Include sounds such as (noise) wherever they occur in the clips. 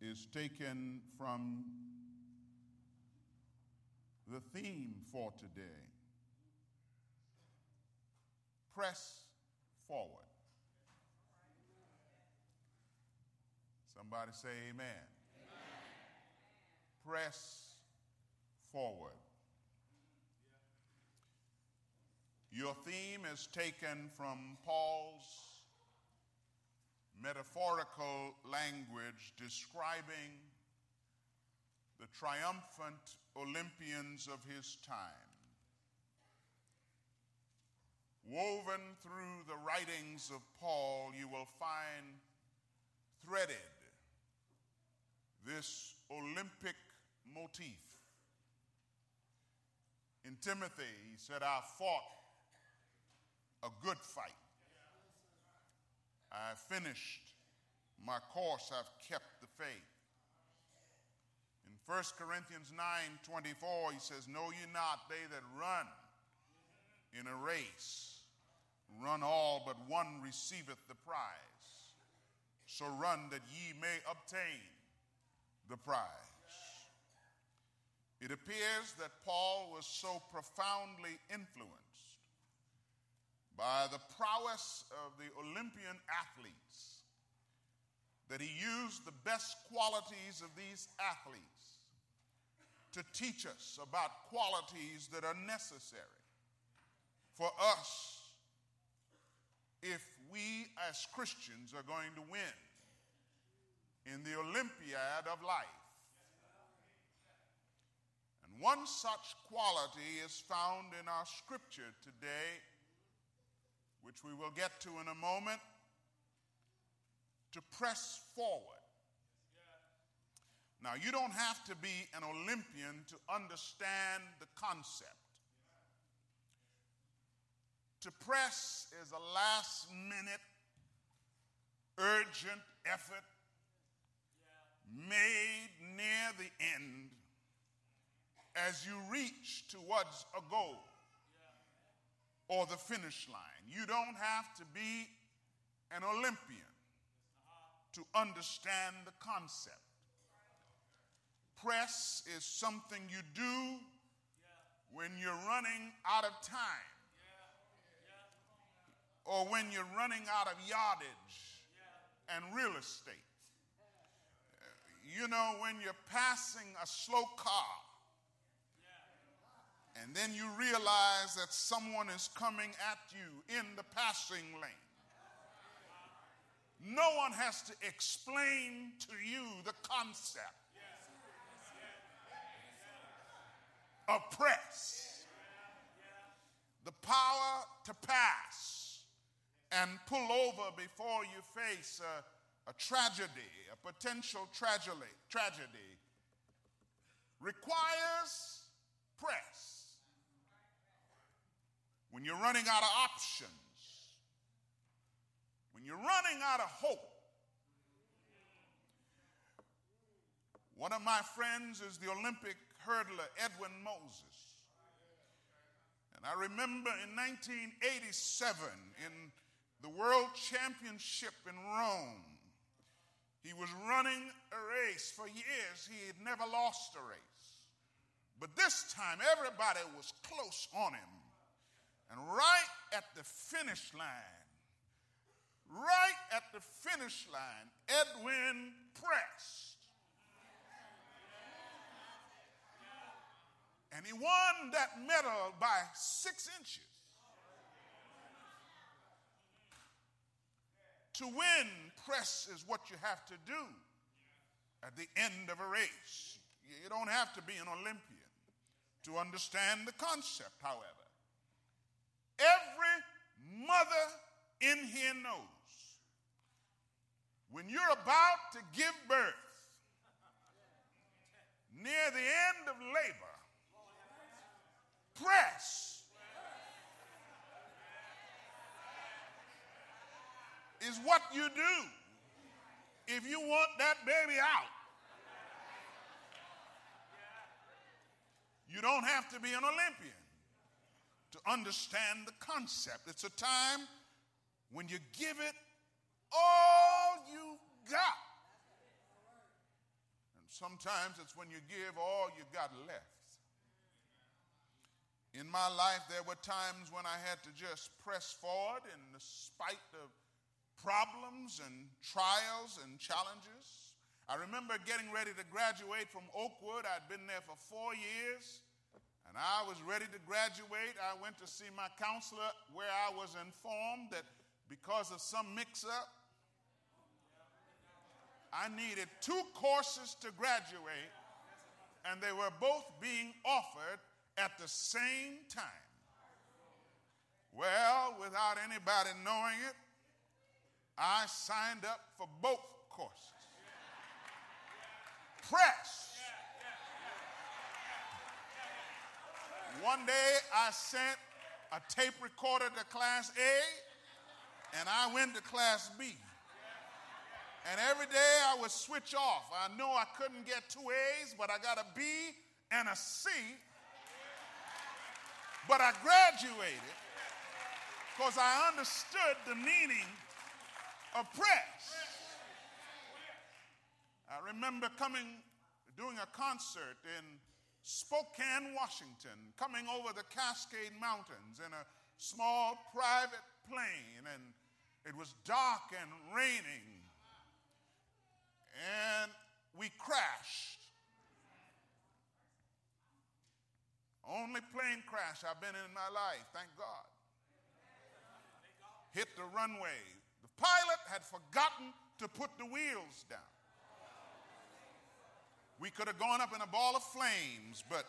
is taken from the theme for today press forward. Somebody say amen. amen. Press forward. Your theme is taken from Paul's metaphorical language describing the triumphant Olympians of his time. Woven through the writings of Paul, you will find threaded this Olympic motif. In Timothy, he said, I fought a good fight. I finished my course, I've kept the faith. In 1 Corinthians 9 24, he says, Know ye not they that run in a race, run all, but one receiveth the prize. So run that ye may obtain the prize. It appears that Paul was so profoundly influenced by the prowess of the Olympian athletes that he used the best qualities of these athletes to teach us about qualities that are necessary for us if we as Christians are going to win in the Olympiad of life. And one such quality is found in our scripture today, which we will get to in a moment, to press forward. Now, you don't have to be an Olympian to understand the concept. To press is a last minute, urgent effort made near the end as you reach towards a goal or the finish line. You don't have to be an Olympian to understand the concept. Press is something you do when you're running out of time or when you're running out of yardage and real estate you know, when you're passing a slow car and then you realize that someone is coming at you in the passing lane. No one has to explain to you the concept of press, the power to pass and pull over before you face a a tragedy, a potential tragedy, tragedy requires press. When you're running out of options, when you're running out of hope. One of my friends is the Olympic hurdler Edwin Moses. And I remember in 1987 in the World Championship in Rome, he was running a race for years. He had never lost a race. But this time, everybody was close on him. And right at the finish line, right at the finish line, Edwin pressed. And he won that medal by six inches. To win, press is what you have to do at the end of a race. You don't have to be an Olympian to understand the concept, however. Every mother in here knows. When you're about to give birth, near the end of labor, press. Is what you do if you want that baby out. You don't have to be an Olympian to understand the concept. It's a time when you give it all you got. And sometimes it's when you give all you got left. In my life, there were times when I had to just press forward in spite of problems and trials and challenges. I remember getting ready to graduate from Oakwood. I'd been there for four years, and I was ready to graduate. I went to see my counselor, where I was informed that because of some mix up, I needed two courses to graduate, and they were both being offered at the same time. Well, without anybody knowing it, I signed up for both courses. Press. One day I sent a tape recorder to Class A, and I went to Class B. And every day I would switch off. I know I couldn't get two A's, but I got a B and a C but I graduated because I understood the meaning of press. I remember coming, doing a concert in Spokane, Washington, coming over the Cascade Mountains in a small private plane, and it was dark and raining, and we crashed Only plane crash I've been in my life, thank God. Hit the runway. The pilot had forgotten to put the wheels down. We could have gone up in a ball of flames, but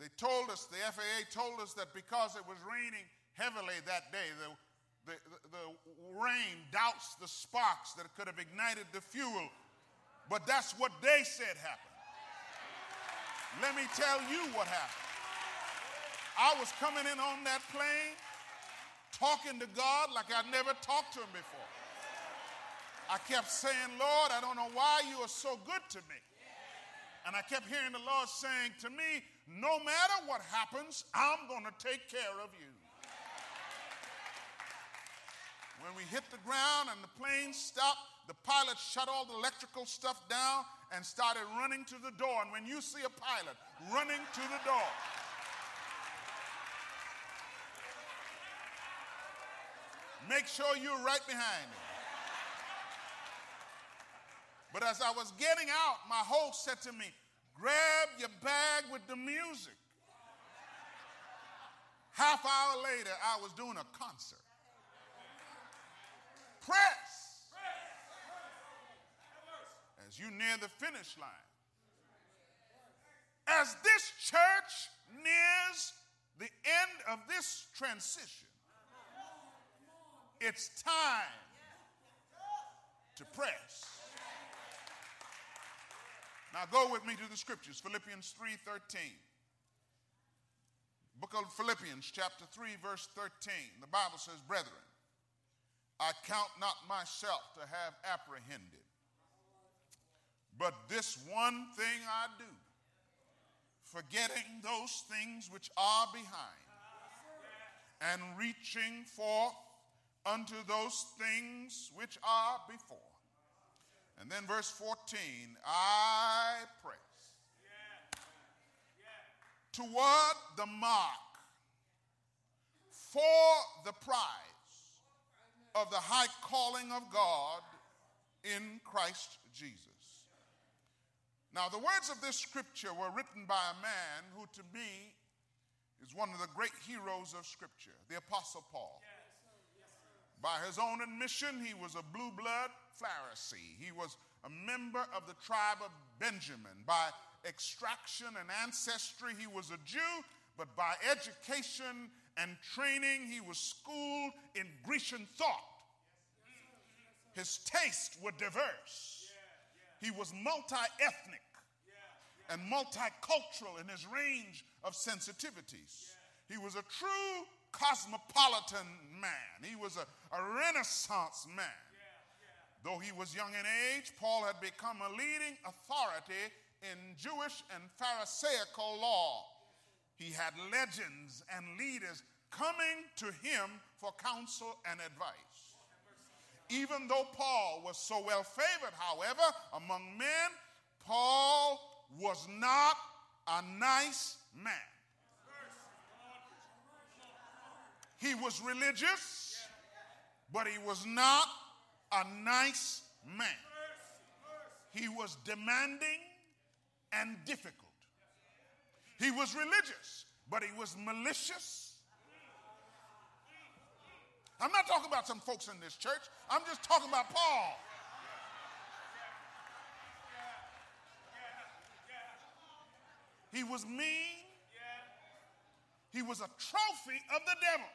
they told us, the FAA told us that because it was raining heavily that day, the, the, the, rain doused the sparks that could have ignited the fuel. But that's what they said happened. Let me tell you what happened. I was coming in on that plane talking to God like I'd never talked to him before. I kept saying, Lord, I don't know why you are so good to me. And I kept hearing the Lord saying to me, no matter what happens, I'm going to take care of you. When we hit the ground and the plane stopped, the pilot shut all the electrical stuff down and started running to the door. And when you see a pilot running to the door, make sure you're right behind him. But as I was getting out, my host said to me, Grab your bag with the music. Half hour later, I was doing a concert. Press as you near the finish line. As this church nears the end of this transition, it's time to press. Now go with me to the scriptures, Philippians 3:13. Book of Philippians chapter 3 verse 13. The Bible says, "Brethren, I count not myself to have apprehended, but this one thing I do, forgetting those things which are behind and reaching forth unto those things which are before. And then verse 14, I press toward the mark for the prize of the high calling of God in Christ Jesus. Now, the words of this scripture were written by a man who, to me, is one of the great heroes of scripture, the Apostle Paul. By his own admission, he was a blue blood Pharisee. He was a member of the tribe of Benjamin. By extraction and ancestry, he was a Jew, but by education and training, he was schooled in Grecian thought. His tastes were diverse. He was multi ethnic and multicultural in his range of sensitivities. He was a true cosmopolitan man, he was a, a renaissance man. Though he was young in age, Paul had become a leading authority in Jewish and Pharisaical law. He had legends and leaders coming to him for counsel and advice. even though Paul was so well favored, however, among men, Paul was not a nice man. He was religious, but he was not a nice man. He was demanding and difficult. He was religious, but he was malicious. I'm not talking about some folks in this church, I'm just talking about Paul. He was mean. He was a trophy of the devil.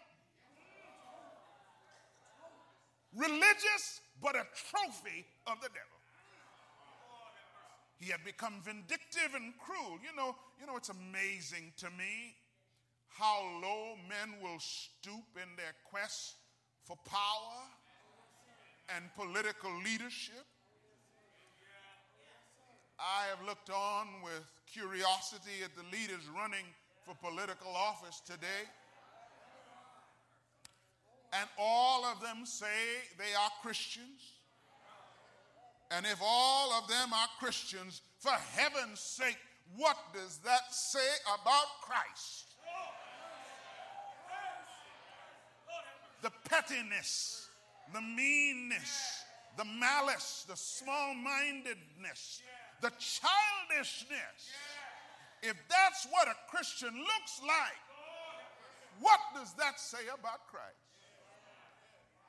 Religious, but a trophy of the devil. He had become vindictive and cruel. You know, you know, it's amazing to me how low men will stoop in their quest for power and political leadership. I have looked on with curiosity at the leaders running for political office today. And all of them say they are Christians. And if all of them are Christians, for heaven's sake, what does that say about Christ? The pettiness, the meanness, the malice, the small mindedness, the childishness. If that's what a Christian looks like, what does that say about Christ?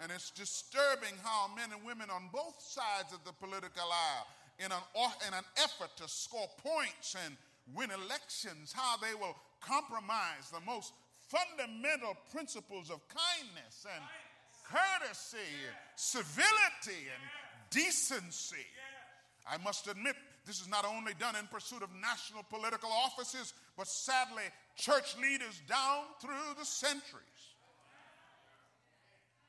And it's disturbing how men and women on both sides of the political aisle, in an, in an effort to score points and win elections, how they will compromise the most fundamental principles of kindness and courtesy, and civility, and decency. I must admit, this is not only done in pursuit of national political offices, but sadly, church leaders down through the centuries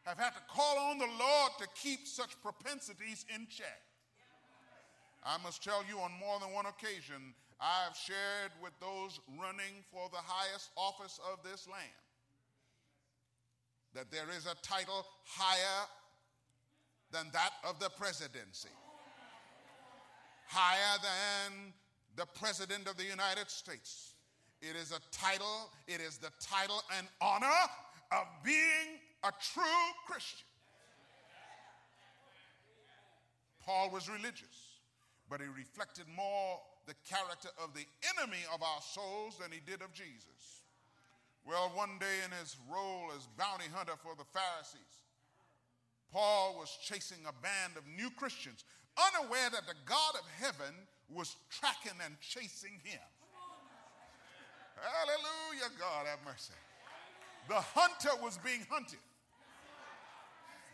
have had to call on the Lord to keep such propensities in check. I must tell you on more than one occasion, I have shared with those running for the highest office of this land that there is a title higher than that of the presidency, higher than the President of the United States. It is a title, it is the title and honor of being a true Christian. Paul was religious, but he reflected more the character of the enemy of our souls than he did of Jesus. Well, one day in his role as bounty hunter for the Pharisees, Paul was chasing a band of new Christians, unaware that the God of heaven was tracking and chasing him. Hallelujah, God have mercy. The hunter was being hunted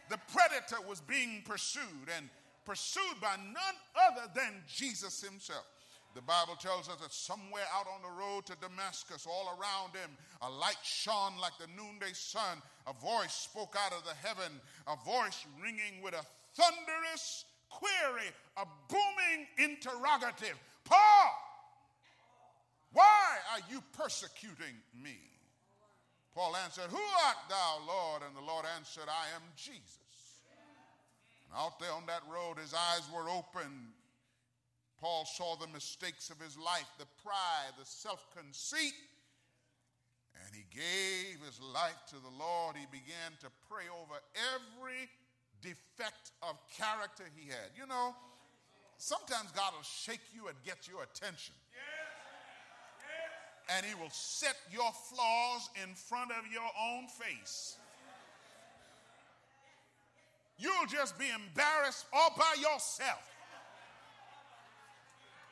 the predator was being pursued and pursued by none other than Jesus himself. The Bible tells us that somewhere out on the road to Damascus, all around him, a light shone like the noonday sun. A voice spoke out of the heaven, a voice ringing with a thunderous query, a booming interrogative Paul, why are you persecuting me? Paul answered, Who art thou, Lord? And the Lord answered, I am Jesus And out there on that road, his eyes were open. Paul saw the mistakes of his life, the pride, the self conceit, and he gave his life to the Lord. He began to pray over every defect of character he had. You know, sometimes God will shake you and get your attention. And he will set your flaws in front of your own face. You'll just be embarrassed all by yourself.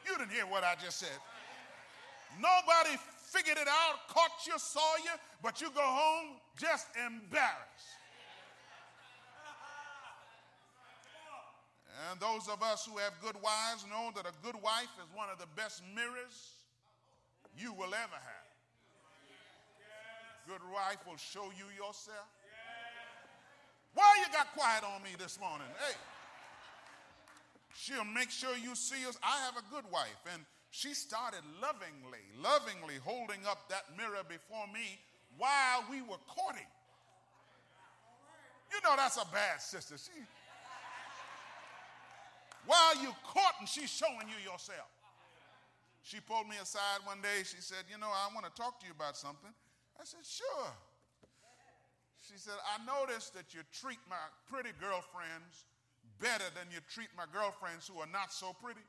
You didn't hear what I just said. Nobody figured it out, caught you, saw you, but you go home just embarrassed. And those of us who have good wives know that a good wife is one of the best mirrors you will ever have. Good wife will show you yourself. Why you got quiet on me this morning? Hey. She'll make sure you see us. I have a good wife, and she started lovingly, lovingly holding up that mirror before me while we were courting. You know that's a bad sister. She, While you're courting, she's showing you yourself. She pulled me aside one day. She said, You know, I want to talk to you about something. I said, Sure. She said, I noticed that you treat my pretty girlfriends better than you treat my girlfriends who are not so pretty.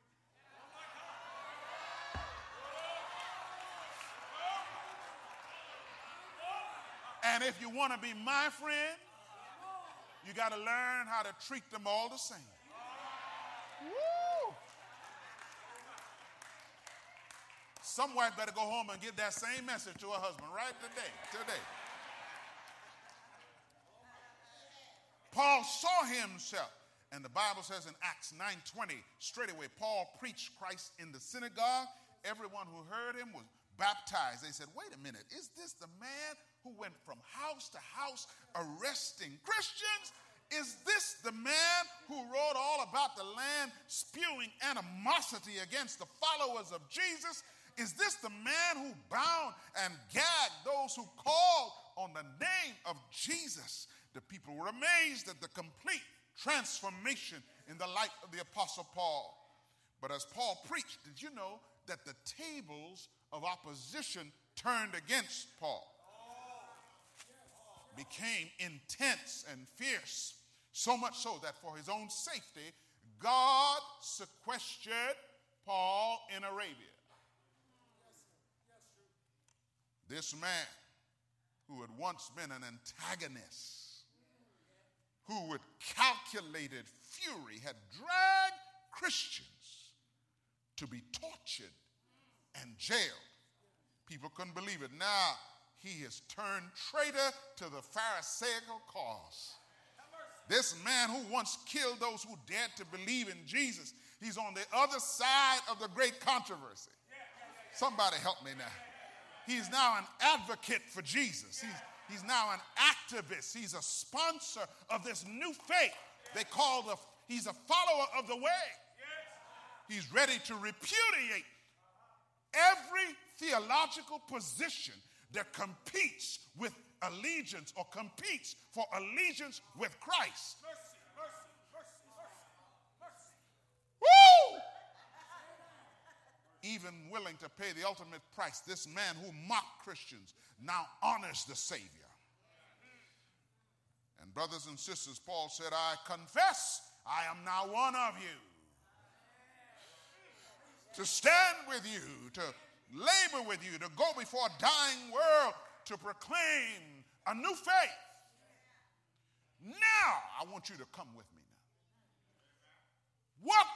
And if you want to be my friend, you got to learn how to treat them all the same. Woo! Some wife better go home and give that same message to her husband right today. Today. Paul saw himself. And the Bible says in Acts 9:20, straight away, Paul preached Christ in the synagogue. Everyone who heard him was baptized. They said, wait a minute, is this the man who went from house to house arresting Christians? Is this the man who wrote all about the land spewing animosity against the followers of Jesus? Is this the man who bound and gagged those who called on the name of Jesus? The people were amazed at the complete transformation in the life of the Apostle Paul. But as Paul preached, did you know that the tables of opposition turned against Paul? Became intense and fierce, so much so that for his own safety, God sequestered Paul in Arabia. This man, who had once been an antagonist, who with calculated fury had dragged Christians to be tortured and jailed. People couldn't believe it. Now he has turned traitor to the Pharisaical cause. This man who once killed those who dared to believe in Jesus, he's on the other side of the great controversy. Somebody help me now. He's now an advocate for Jesus. He's, he's now an activist. He's a sponsor of this new faith. They call the, he's a follower of the way. He's ready to repudiate every theological position that competes with allegiance or competes for allegiance with Christ. Woo! Even willing to pay the ultimate price, this man who mocked Christians now honors the Savior. And, brothers and sisters, Paul said, I confess I am now one of you. To stand with you, to labor with you, to go before a dying world to proclaim a new faith. Now, I want you to come with me now. What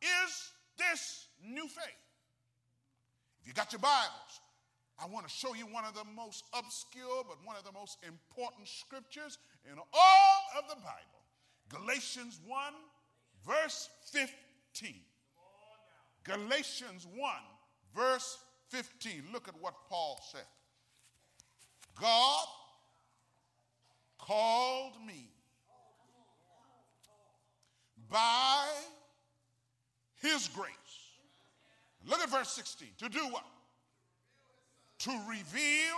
is this new faith? If you got your Bibles, I want to show you one of the most obscure but one of the most important scriptures in all of the Bible. Galatians 1, verse 15. Galatians 1, verse 15. Look at what Paul said. God called me by his grace Look at verse 16. To do what? To reveal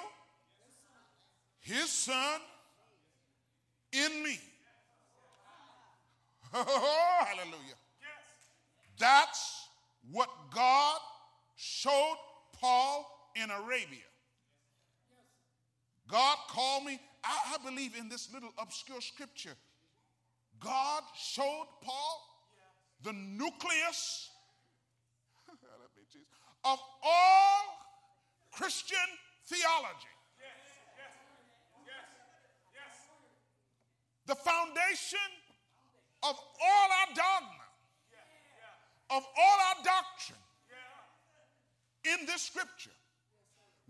his son in me. (laughs) Oh, hallelujah. That's what God showed Paul in Arabia. God called me. I, I, believe in this little obscure scripture. God showed Paul the nucleus of all Christian theology. The foundation of all our dogma, of all our doctrine in this scripture,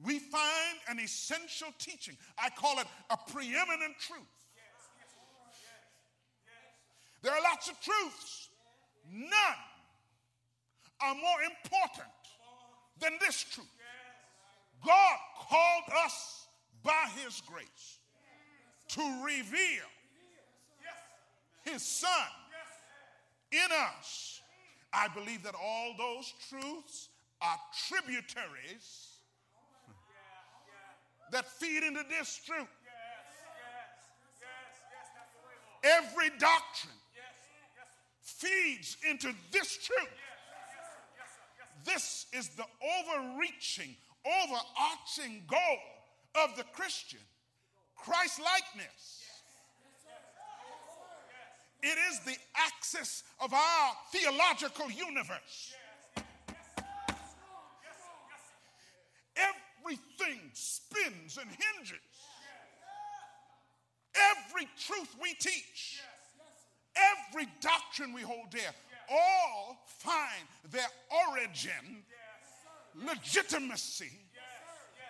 we find an essential teaching. I call it a preeminent truth. There are lots of truths, none are more important than this truth. God called us by his grace to reveal his son in us. I believe that all those truths are tributaries that feed into this truth. Every doctrine feeds into this truth. This is the overreaching, overarching goal of the Christian Christ likeness. It is the axis of our theological universe. Everything spins and hinges. Every truth we teach, every doctrine we hold dear, all find their origin, legitimacy,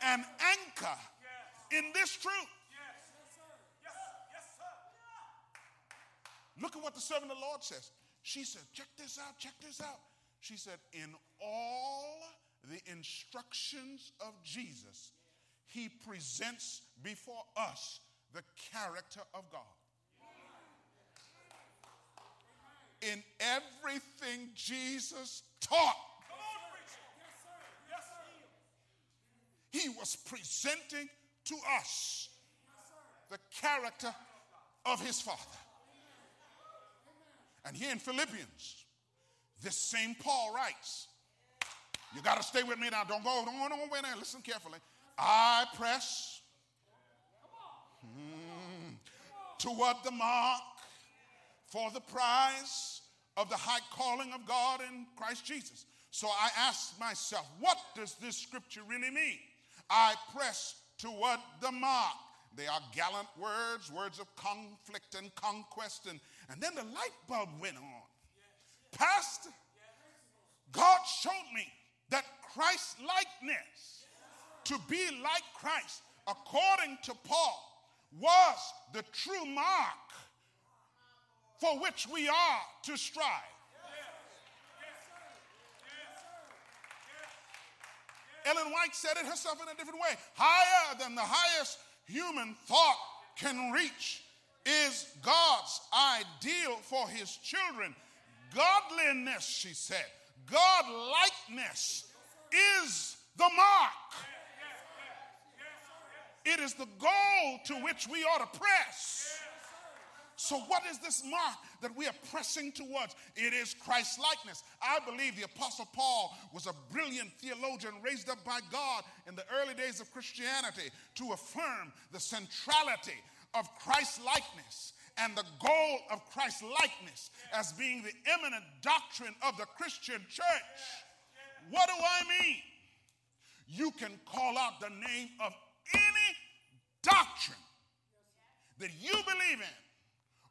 and anchor in this truth. Look at what the servant of the Lord says. She said, Check this out, check this out. She said, In all the instructions of Jesus, he presents before us the character of God. In everything Jesus taught, he was presenting to us the character of his Father. And here in Philippians, this same Paul writes, you got to stay with me now. Don't go, don't go, don't there. Listen carefully. I press mm, toward the mark for the prize of the high calling of God in Christ Jesus. So I ask myself, what does this scripture really mean? I press toward the mark. They are gallant words, words of conflict and conquest. And, and then the light bulb went on. Pastor, God showed me that Christ likeness, to be like Christ, according to Paul, was the true mark for which we are to strive. Ellen White said it herself in a different way. Higher than the highest human thought can reach is God's ideal for his children. Godliness, she said, God likeness is the mark. It is the goal to which we ought to press. So, what is this mark that we are pressing towards? It is Christ likeness. I believe the Apostle Paul was a brilliant theologian raised up by God in the early days of Christianity to affirm the centrality of Christ likeness and the goal of Christ likeness as being the eminent doctrine of the Christian church. What do I mean? You can call out the name of any doctrine that you believe in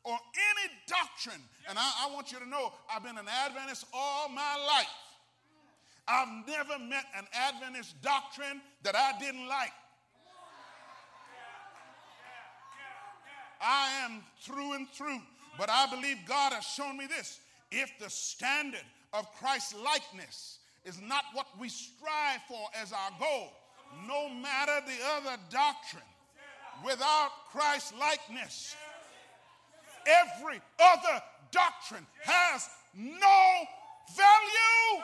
or any doctrine. And I, I, want you to know I've been an Adventist all my life. I've never met an Adventist doctrine that I didn't like. I am through and through. But I believe God has shown me this. If the standard of Christ likeness is not what we strive for as our goal, no matter the other doctrine, without Christ likeness, every other doctrine has no value.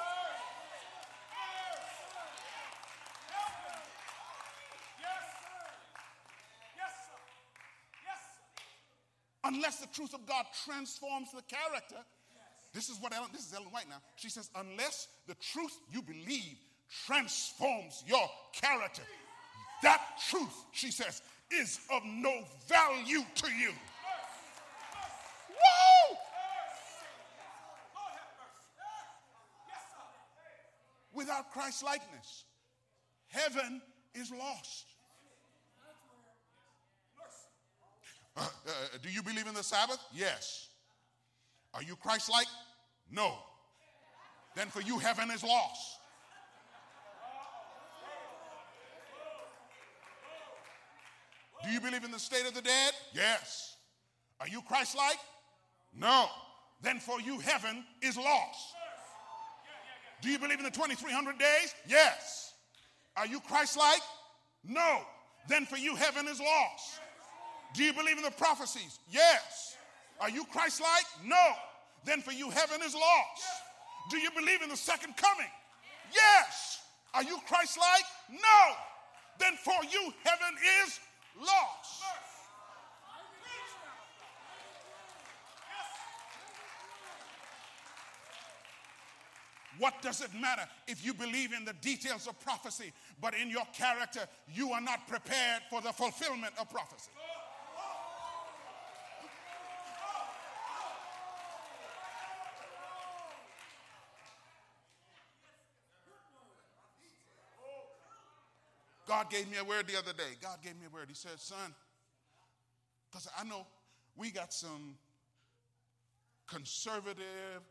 unless the truth of God transforms the character. This is what Ellen, this is Ellen White now. She says, unless the truth you believe transforms your character, that truth, she says, is of no value to you. Woo! Without Christ likeness, heaven is lost. Uh, uh, do you believe in the Sabbath? Yes. Are you Christ like? No. Then for you, heaven is lost. Do you believe in the state of the dead? Yes. Are you Christ like? No. Then for you, heaven is lost. Do you believe in the 2300 days? Yes. Are you Christ like? No. Then for you, heaven is lost. Do you believe in the prophecies? Yes. Are you Christ like? No. Then for you, heaven is lost. Do you believe in the second coming? Yes. Are you Christ like? No. Then for you, heaven is lost. What does it matter if you believe in the details of prophecy, but in your character, you are not prepared for the fulfillment of prophecy? God gave me a word the other day. God gave me a word. He said, Son, because I know we got some conservative,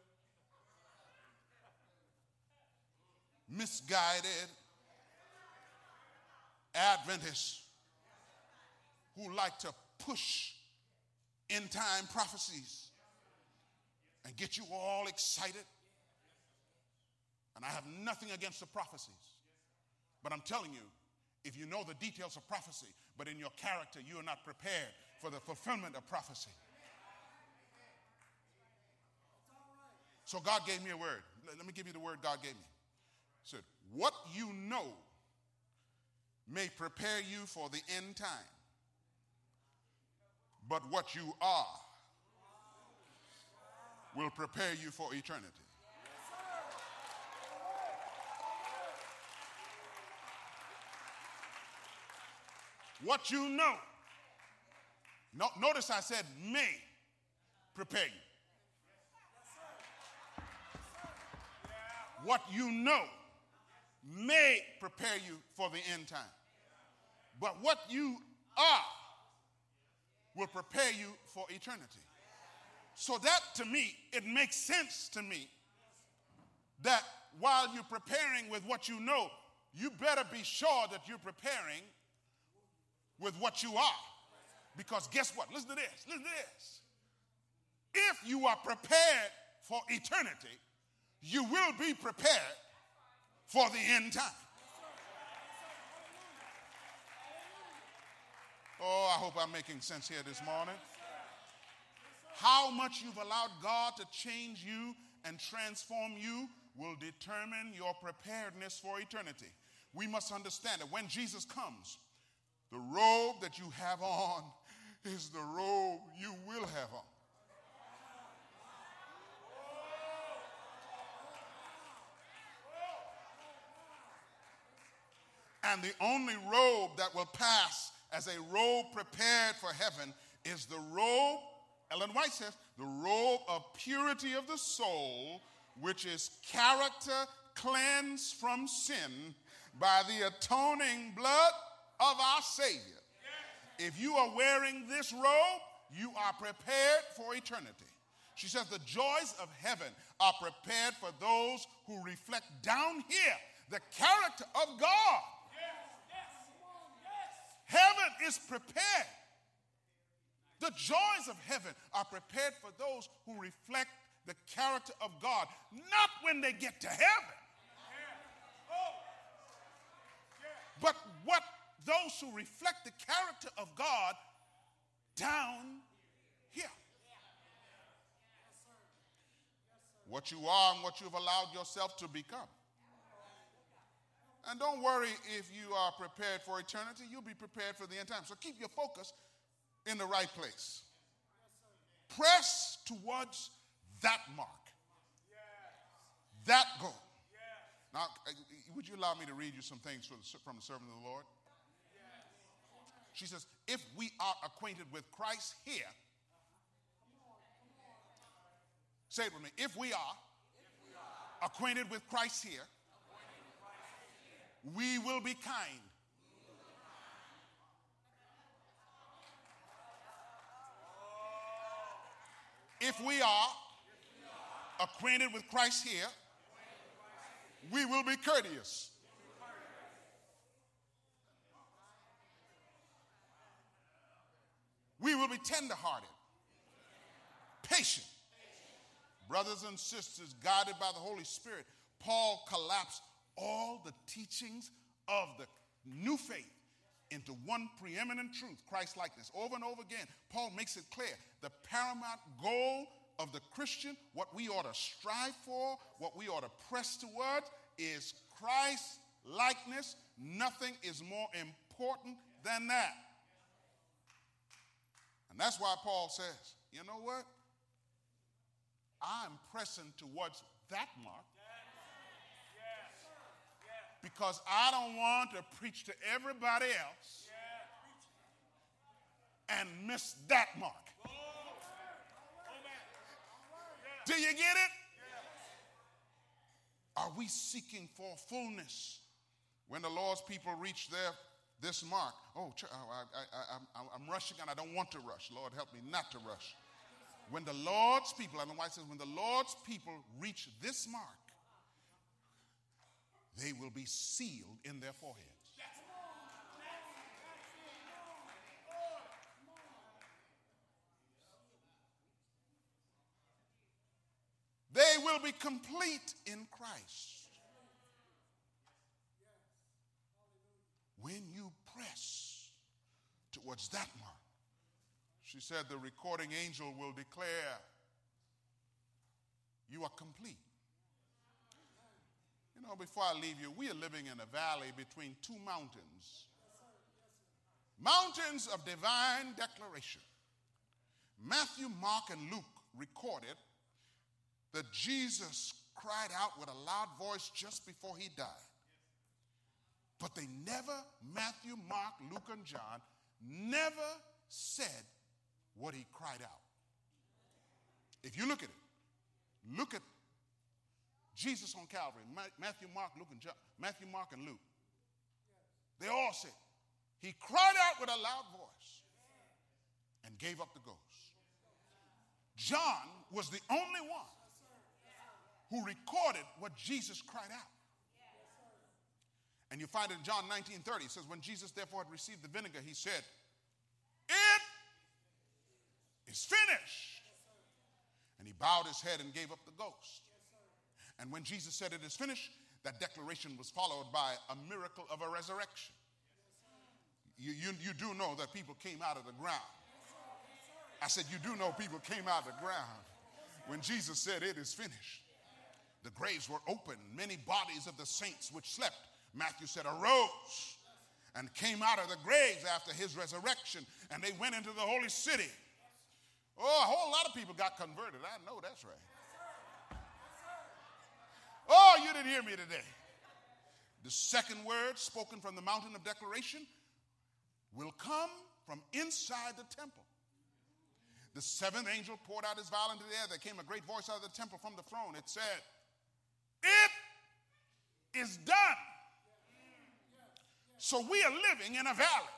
misguided Adventists who like to push end time prophecies and get you all excited. And I have nothing against the prophecies. But I'm telling you, if you know the details of prophecy, but in your character you are not prepared for the fulfillment of prophecy. So God gave me a word. Let me give you the word God gave me. Said, What you know may prepare you for the end time, but what you are will prepare you for eternity. What you know. No, notice I said may prepare you. What you know may prepare you for the end time. But what you are will prepare you for eternity. So that to me, it makes sense to me that while you're preparing with what you know, you better be sure that you're preparing with what you are. Because guess what? Listen to this. Listen to this. If you are prepared for eternity, you will be prepared for the end time. Oh, I hope I'm making sense here this morning. How much you've allowed God to change you and transform you will determine your preparedness for eternity. We must understand that when Jesus comes, the robe that you have on is the robe you will have on. And the only robe that will pass as a robe prepared for heaven is the robe, Ellen White says, the robe of purity of the soul, which is character cleansed from sin by the atoning blood of our Savior. If you are wearing this robe, you are prepared for eternity. She says the joys of heaven are prepared for those who reflect down here the character of God. Heaven is prepared. The joys of heaven are prepared for those who reflect the character of God, not when they get to heaven. But what those who reflect the character of God down here. What you are and what you've allowed yourself to become. And don't worry if you are prepared for eternity, you'll be prepared for the end time. So keep your focus in the right place. Press towards that mark, that goal. Now, would you allow me to read you some things from the servant of the Lord? She says, if we are acquainted with Christ here, say it with me. If we are, acquainted with Christ here, we will be kind. If we are acquainted with Christ here, we will be courteous. We will be tenderhearted, patient. Brothers and sisters, guided by the Holy Spirit, Paul collapsed all the teachings of the new faith into one preeminent truth, Christ likeness. Over and over again, Paul makes it clear the paramount goal of the Christian, what we ought to strive for, what we ought to press towards, is Christ likeness. Nothing is more important than that. And that's why Paul says, you know what? I'm pressing towards that mark because I don't want to preach to everybody else and miss that mark. Do you get it? Are we seeking for fullness when the Lord's people reach their this mark? Oh, oh I, am rushing and I don't want to rush. Lord, help me not to rush. When the Lord's people, and the White says, when the Lord's people reach this mark, they will be sealed in their foreheads. They will be complete in Christ. When you press towards that mark, she said the recording angel will declare, You are complete. You know, before I leave you, we are living in a valley between two mountains mountains of divine declaration. Matthew, Mark, and Luke recorded that Jesus cried out with a loud voice just before he died. But they never, Matthew, Mark, Luke, and John, never said what he cried out. If you look at it, look at Jesus on Calvary, Matthew, Mark, Luke, and John, Matthew, Mark, and Luke. They all said, He cried out with a loud voice and gave up the ghost. John was the only one who recorded what Jesus cried out. And you find it in John 19 30. It says, When Jesus therefore had received the vinegar, he said, It is finished. And he bowed his head and gave up the ghost. And when Jesus said it is finished, that declaration was followed by a miracle of a resurrection. You, you, you do know that people came out of the ground. I said, You do know people came out of the ground when Jesus said, It is finished. The graves were opened. Many bodies of the saints which slept, Matthew said, arose and came out of the graves after his resurrection, and they went into the holy city. Oh, a whole lot of people got converted. I know that's right. Oh, you didn't hear me today. The second word spoken from the mountain of declaration will come from inside the temple. The seventh angel poured out his vial into the air. There came a great voice out of the temple from the throne. It said, It is done. So we are living in a valley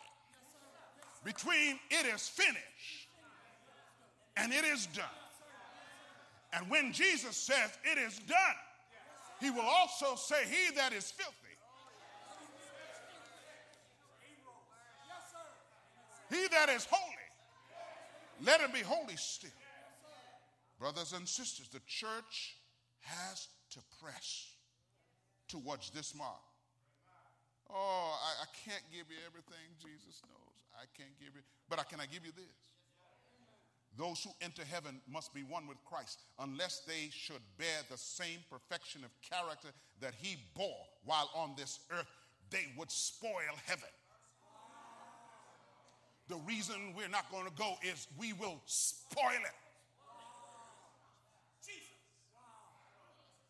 between it is finished and it is done. And when Jesus says it is done, he will also say, He that is filthy. He that is holy, let him be holy still. Brothers and sisters, the church has to press towards this mark. Oh, I, I, can't give you everything Jesus knows. I can't give you, but I, can I give you this? Those who enter heaven must be one with Christ, unless they should bear the same perfection of character that he bore while on this earth. They would spoil heaven. The reason we're not going to go is we will spoil it.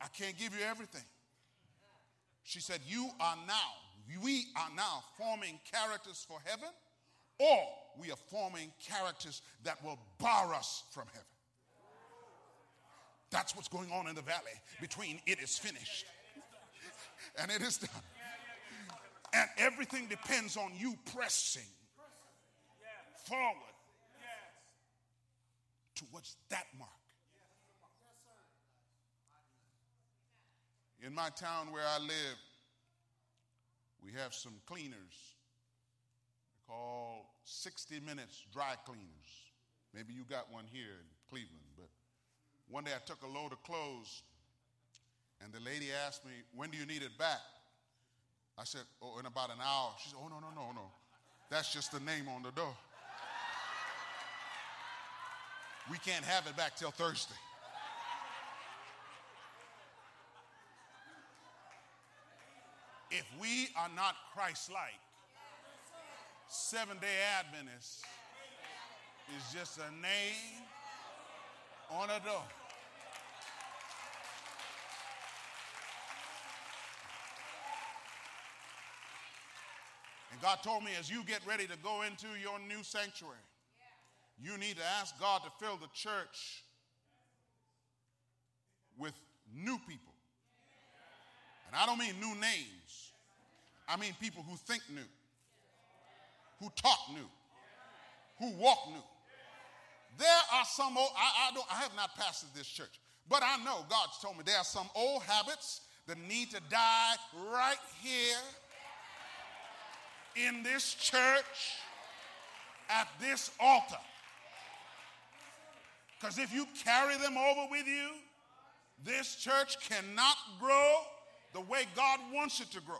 I can't give you everything. She said, You are now, we are now forming characters for heaven or we are forming characters that will bar us from heaven. That's what's going on in the valley between it is finished and it is done. And everything depends on you pressing forward towards that mark. In my town where I live, we have some cleaners called 60 Minutes Dry Cleaners. Maybe you got one here in Cleveland, but one day I took a load of clothes and the lady asked me, When do you need it back? I said, Oh, in about an hour. She said, Oh, no, no, no, no. That's just the name on the door. We can't have it back till Thursday. If we are not Christ like, Seventh day Adventist is just a name on a door. And God told me as you get ready to go into your new sanctuary, you need to ask God to fill the church with new people. And I don't mean new names, I mean people who think new, who talk new, who walk new. There are some old, I, I, don't, I have not pastored this church, but I know God's told me there are some old habits that need to die right here in this church at this altar. Because if you carry them over with you, this church cannot grow the way God wants it to grow.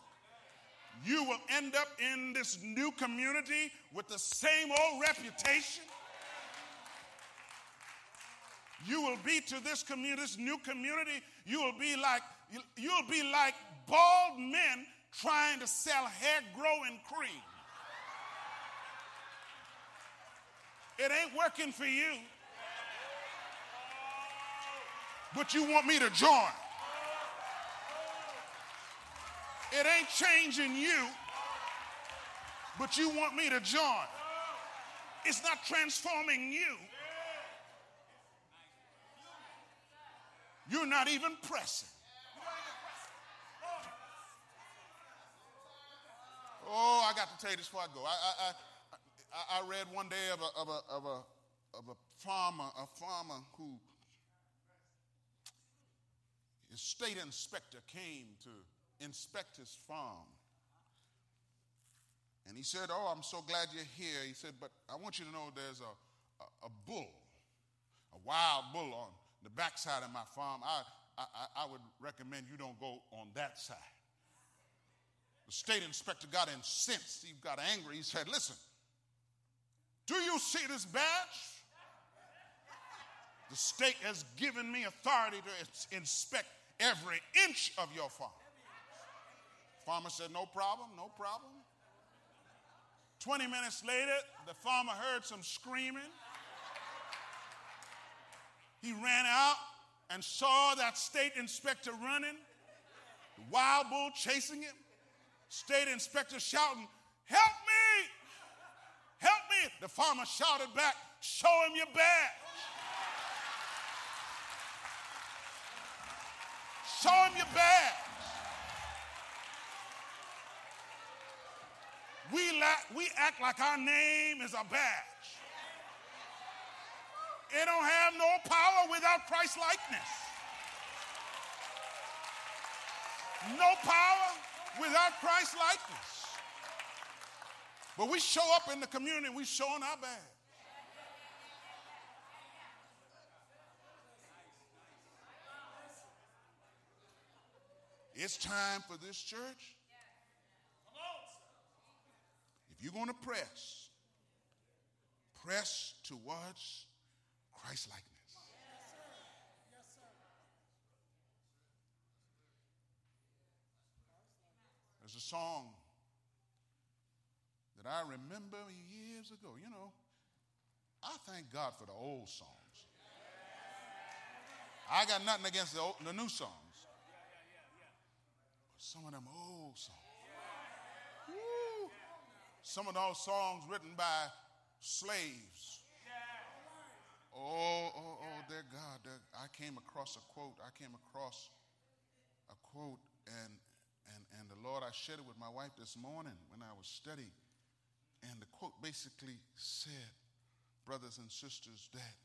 You will end up in this new community with the same old reputation. You will be to this community, this new community, you will be like you'll be like bald men trying to sell hair growing cream. It ain't working for you. But you want me to join. It ain't changing you, but you want me to join. It's not transforming you. You're not even pressing. Oh, I got to tell you this before I go. I, I, I, I read one day of a, of, a, of, a, of a farmer, a farmer who his state inspector came to inspect his farm. And he said, Oh, I'm so glad you're here. He said, But I want you to know there's a, a, a bull, a wild bull on the backside of my farm. I, I, I would recommend you don't go on that side. The state inspector got incensed. He got angry. He said, Listen, do you see this badge? The state has given me authority to inspect every inch of your farm. Farmer said, No problem, no problem. 20 minutes later, the farmer heard some screaming. He ran out and saw that state inspector running, the wild bull chasing him state inspector shouting, Help me! Help me! The farmer shouted back, Show him your badge. Show him your badge. We, la- we act like our name is a badge. It don't have no power without Christ likeness. No power without Christ likeness. But we show up in the community, we showing our badge. It's time for this church. If you're going to press, press towards Christ likeness. There's a song that I remember years ago. You know, I thank God for the old songs. I got nothing against the, old, the new songs. But some of them old songs. Woo. Some of those songs written by slaves. Oh, oh, oh, dear God. I came across a quote. I came across a quote, and and, and the Lord, I shared it with my wife this morning when I was studying. And the quote basically said, brothers and sisters, that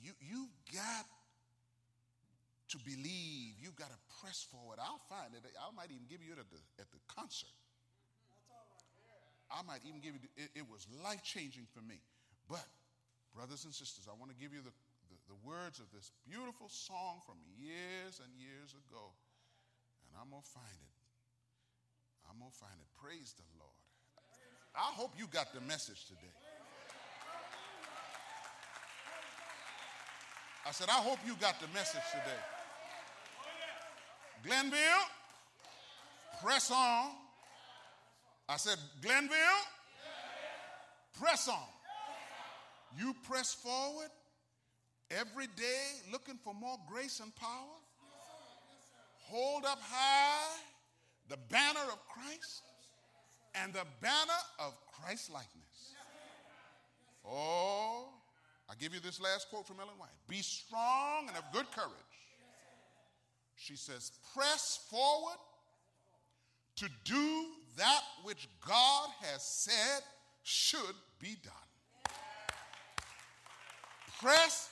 you, you've got to believe, you've got to press forward. I'll find it. I might even give you it at the, at the concert. I might even give you, it, it was life changing for me. But, brothers and sisters, I want to give you the, the, the words of this beautiful song from years and years ago and I'm going to find it. I'm going to find it. Praise the Lord. I hope you got the message today. I said, I hope you got the message today. Glenville, press on. I said, Glenville, press on. You press forward every day looking for more grace and power. Yes, sir. Yes, sir. Hold up high the banner of Christ and the banner of Christ likeness. Oh, I give you this last quote from Ellen White Be strong and of good courage. She says, Press forward to do that which God has said should be done. Yeah. Press